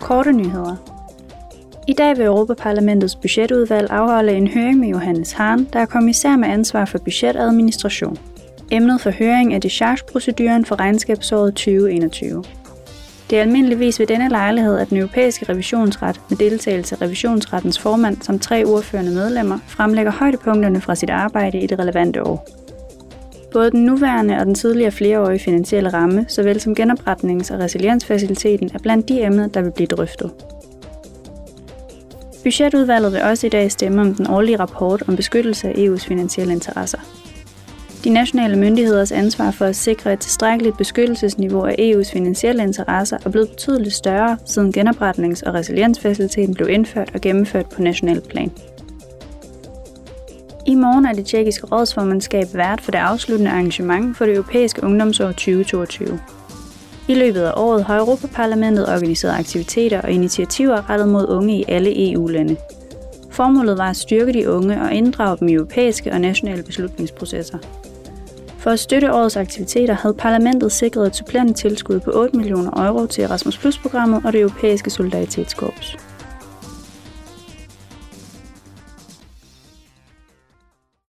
Korte nyheder. I dag vil Europaparlamentets budgetudvalg afholde en høring med Johannes Hahn, der er kommissær med ansvar for budgetadministration. Emnet for høring er dechargeproceduren for regnskabsåret 2021. Det er almindeligvis ved denne lejlighed, at den europæiske revisionsret med deltagelse af revisionsrettens formand som tre ordførende medlemmer fremlægger højdepunkterne fra sit arbejde i det relevante år. Både den nuværende og den tidligere flereårige finansielle ramme, såvel som genopretnings- og resiliensfaciliteten, er blandt de emner, der vil blive drøftet. Budgetudvalget vil også i dag stemme om den årlige rapport om beskyttelse af EU's finansielle interesser. De nationale myndigheders ansvar for at sikre et tilstrækkeligt beskyttelsesniveau af EU's finansielle interesser er blevet betydeligt større, siden genopretnings- og resiliensfaciliteten blev indført og gennemført på national plan. I morgen er det tjekkiske rådsformandskab vært for det afsluttende arrangement for det europæiske ungdomsår 2022. I løbet af året har Europaparlamentet organiseret aktiviteter og initiativer rettet mod unge i alle EU-lande. Formålet var at styrke de unge og inddrage dem i europæiske og nationale beslutningsprocesser. For at støtte årets aktiviteter havde parlamentet sikret et supplerende tilskud på 8 millioner euro til Erasmus Plus-programmet og det europæiske solidaritetskorps.